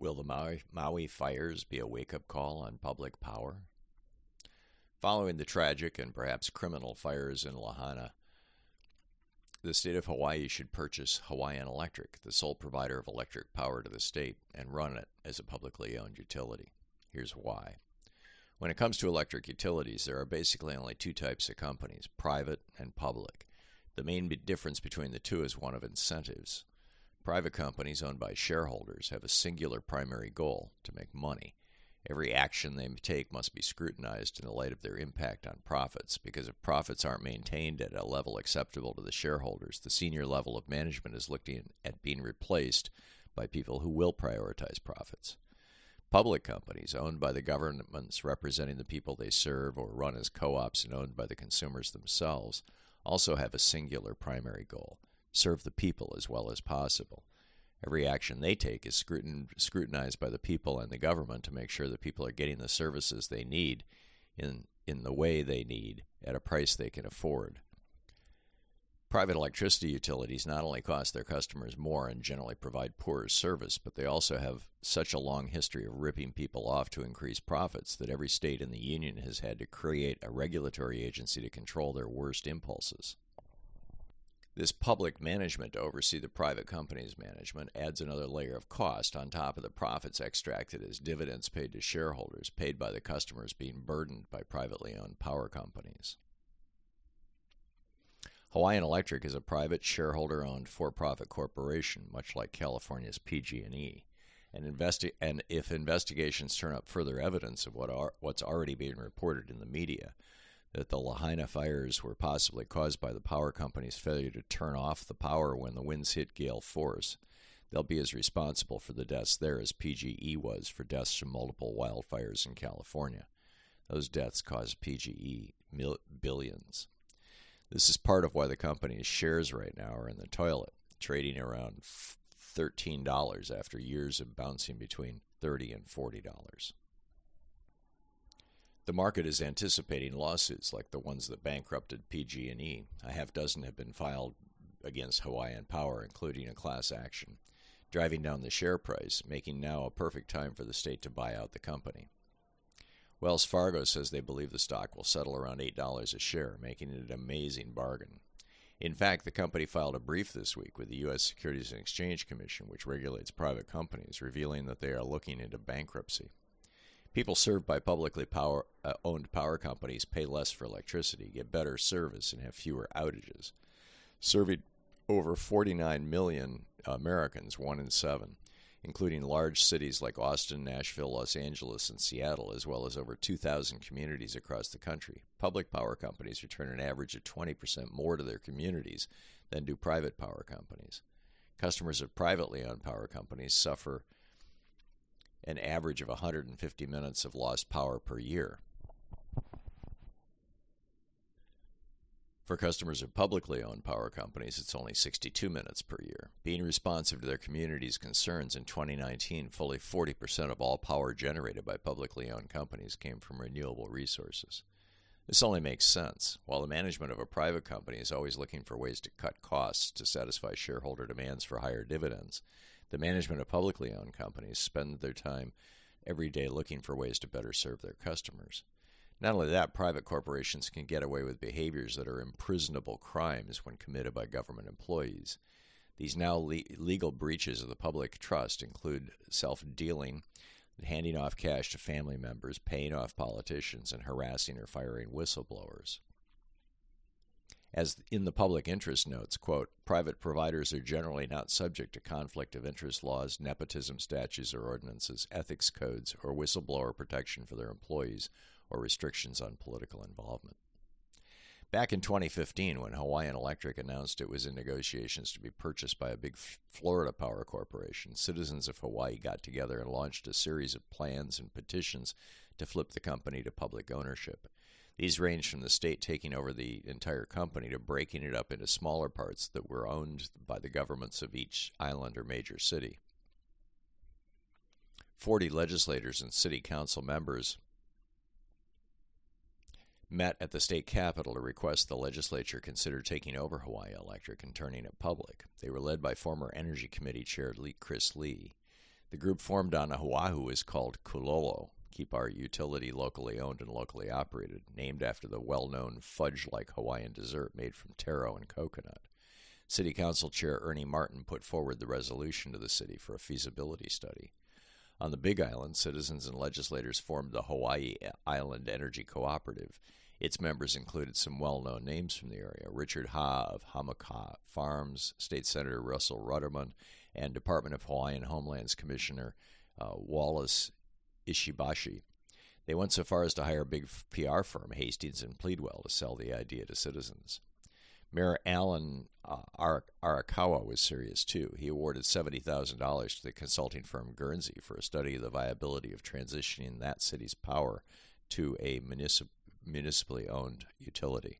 Will the Maui, Maui fires be a wake up call on public power? Following the tragic and perhaps criminal fires in Lahaina, the state of Hawaii should purchase Hawaiian Electric, the sole provider of electric power to the state, and run it as a publicly owned utility. Here's why. When it comes to electric utilities, there are basically only two types of companies private and public. The main difference between the two is one of incentives. Private companies owned by shareholders have a singular primary goal to make money. Every action they take must be scrutinized in the light of their impact on profits, because if profits aren't maintained at a level acceptable to the shareholders, the senior level of management is looking at being replaced by people who will prioritize profits. Public companies owned by the governments representing the people they serve or run as co ops and owned by the consumers themselves also have a singular primary goal serve the people as well as possible. Every action they take is scrutinized by the people and the government to make sure that people are getting the services they need in, in the way they need at a price they can afford. Private electricity utilities not only cost their customers more and generally provide poorer service, but they also have such a long history of ripping people off to increase profits that every state in the Union has had to create a regulatory agency to control their worst impulses. This public management to oversee the private company's management adds another layer of cost on top of the profits extracted as dividends paid to shareholders, paid by the customers being burdened by privately owned power companies. Hawaiian Electric is a private shareholder-owned for-profit corporation, much like California's PG&E. And, investi- and if investigations turn up further evidence of what are, what's already being reported in the media, that the Lahaina fires were possibly caused by the power company's failure to turn off the power when the winds hit gale force, they'll be as responsible for the deaths there as PGE was for deaths from multiple wildfires in California. Those deaths caused PGE mil- billions. This is part of why the company's shares right now are in the toilet, trading around $13 after years of bouncing between 30 and $40. The market is anticipating lawsuits like the ones that bankrupted PG&E. A half dozen have been filed against Hawaiian Power, including a class action, driving down the share price, making now a perfect time for the state to buy out the company. Wells Fargo says they believe the stock will settle around $8 a share, making it an amazing bargain. In fact, the company filed a brief this week with the U.S. Securities and Exchange Commission, which regulates private companies, revealing that they are looking into bankruptcy. People served by publicly power, uh, owned power companies pay less for electricity, get better service, and have fewer outages. Serving over 49 million Americans, one in seven, including large cities like Austin, Nashville, Los Angeles, and Seattle, as well as over 2,000 communities across the country. Public power companies return an average of 20% more to their communities than do private power companies. Customers of privately owned power companies suffer an average of 150 minutes of lost power per year. For customers of publicly owned power companies, it's only 62 minutes per year. Being responsive to their community's concerns in 2019, fully 40% of all power generated by publicly owned companies came from renewable resources. This only makes sense. While the management of a private company is always looking for ways to cut costs to satisfy shareholder demands for higher dividends, the management of publicly owned companies spend their time every day looking for ways to better serve their customers. Not only that, private corporations can get away with behaviors that are imprisonable crimes when committed by government employees. These now le- legal breaches of the public trust include self dealing, handing off cash to family members, paying off politicians, and harassing or firing whistleblowers. As in the public interest notes, quote, private providers are generally not subject to conflict of interest laws, nepotism statutes or ordinances, ethics codes, or whistleblower protection for their employees or restrictions on political involvement. Back in 2015, when Hawaiian Electric announced it was in negotiations to be purchased by a big Florida power corporation, citizens of Hawaii got together and launched a series of plans and petitions to flip the company to public ownership. These range from the state taking over the entire company to breaking it up into smaller parts that were owned by the governments of each island or major city. 40 legislators and city council members met at the state capitol to request the legislature consider taking over Hawaii Electric and turning it public. They were led by former Energy Committee Chair Chris Lee. The group formed on Oahu is called Kulolo, keep our utility locally owned and locally operated, named after the well known fudge like Hawaiian dessert made from taro and coconut. City Council Chair Ernie Martin put forward the resolution to the city for a feasibility study. On the Big Island, citizens and legislators formed the Hawaii Island Energy Cooperative. Its members included some well known names from the area Richard Ha of Hamakua Farms, State Senator Russell Ruderman, and Department of Hawaiian Homelands Commissioner uh, Wallace Ishibashi. They went so far as to hire a big PR firm, Hastings and Pleadwell, to sell the idea to citizens. Mayor Alan uh, Arakawa was serious too. He awarded $70,000 to the consulting firm Guernsey for a study of the viability of transitioning that city's power to a municip- municipally owned utility.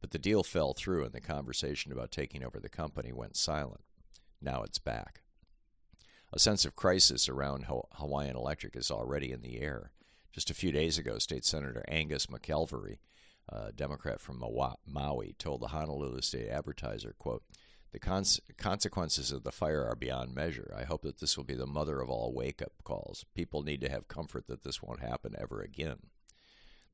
But the deal fell through, and the conversation about taking over the company went silent. Now it's back. A sense of crisis around Hawaiian Electric is already in the air. Just a few days ago, State Senator Angus McKelvey, a Democrat from Maui, told the Honolulu Star-Advertiser, quote, the cons- consequences of the fire are beyond measure. I hope that this will be the mother of all wake up calls. People need to have comfort that this won't happen ever again.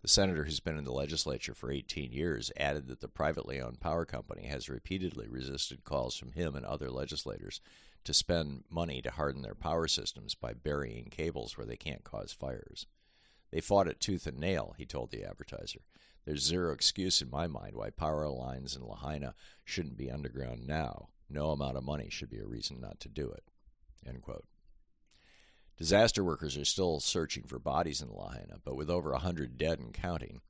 The senator, who's been in the legislature for 18 years, added that the privately owned power company has repeatedly resisted calls from him and other legislators to spend money to harden their power systems by burying cables where they can't cause fires. They fought it tooth and nail, he told the advertiser. There's zero excuse in my mind why power lines in Lahaina shouldn't be underground now. No amount of money should be a reason not to do it. End quote. Disaster workers are still searching for bodies in Lahaina, but with over 100 dead and counting,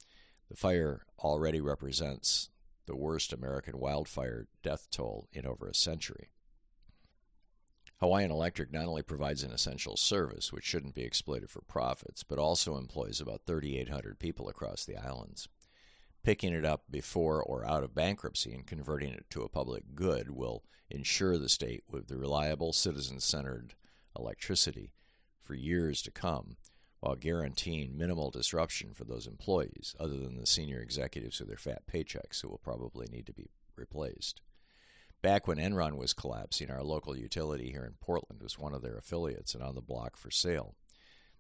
the fire already represents the worst American wildfire death toll in over a century. Hawaiian Electric not only provides an essential service, which shouldn't be exploited for profits, but also employs about 3,800 people across the islands. Picking it up before or out of bankruptcy and converting it to a public good will ensure the state with the reliable, citizen centered electricity for years to come while guaranteeing minimal disruption for those employees, other than the senior executives with their fat paychecks who will probably need to be replaced. Back when Enron was collapsing, our local utility here in Portland was one of their affiliates and on the block for sale.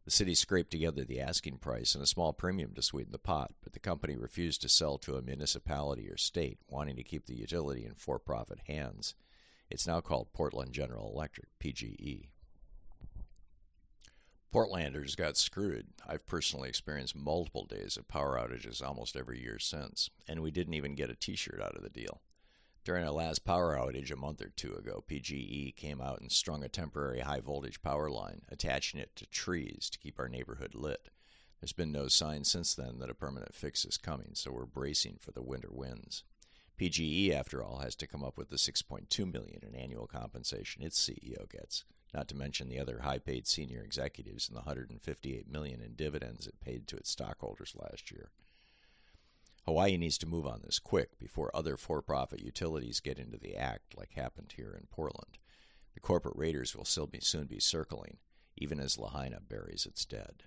The city scraped together the asking price and a small premium to sweeten the pot, but the company refused to sell to a municipality or state, wanting to keep the utility in for profit hands. It's now called Portland General Electric, PGE. Portlanders got screwed. I've personally experienced multiple days of power outages almost every year since, and we didn't even get a t shirt out of the deal. During our last power outage a month or two ago, PGE came out and strung a temporary high voltage power line, attaching it to trees to keep our neighborhood lit. There's been no sign since then that a permanent fix is coming, so we're bracing for the winter winds. PGE, after all, has to come up with the 6.2 million in annual compensation its CEO gets not to mention the other high-paid senior executives and the 158 million in dividends it paid to its stockholders last year. Hawaii needs to move on this quick before other for-profit utilities get into the act like happened here in Portland. The corporate raiders will still be, soon be circling, even as Lahaina buries its dead.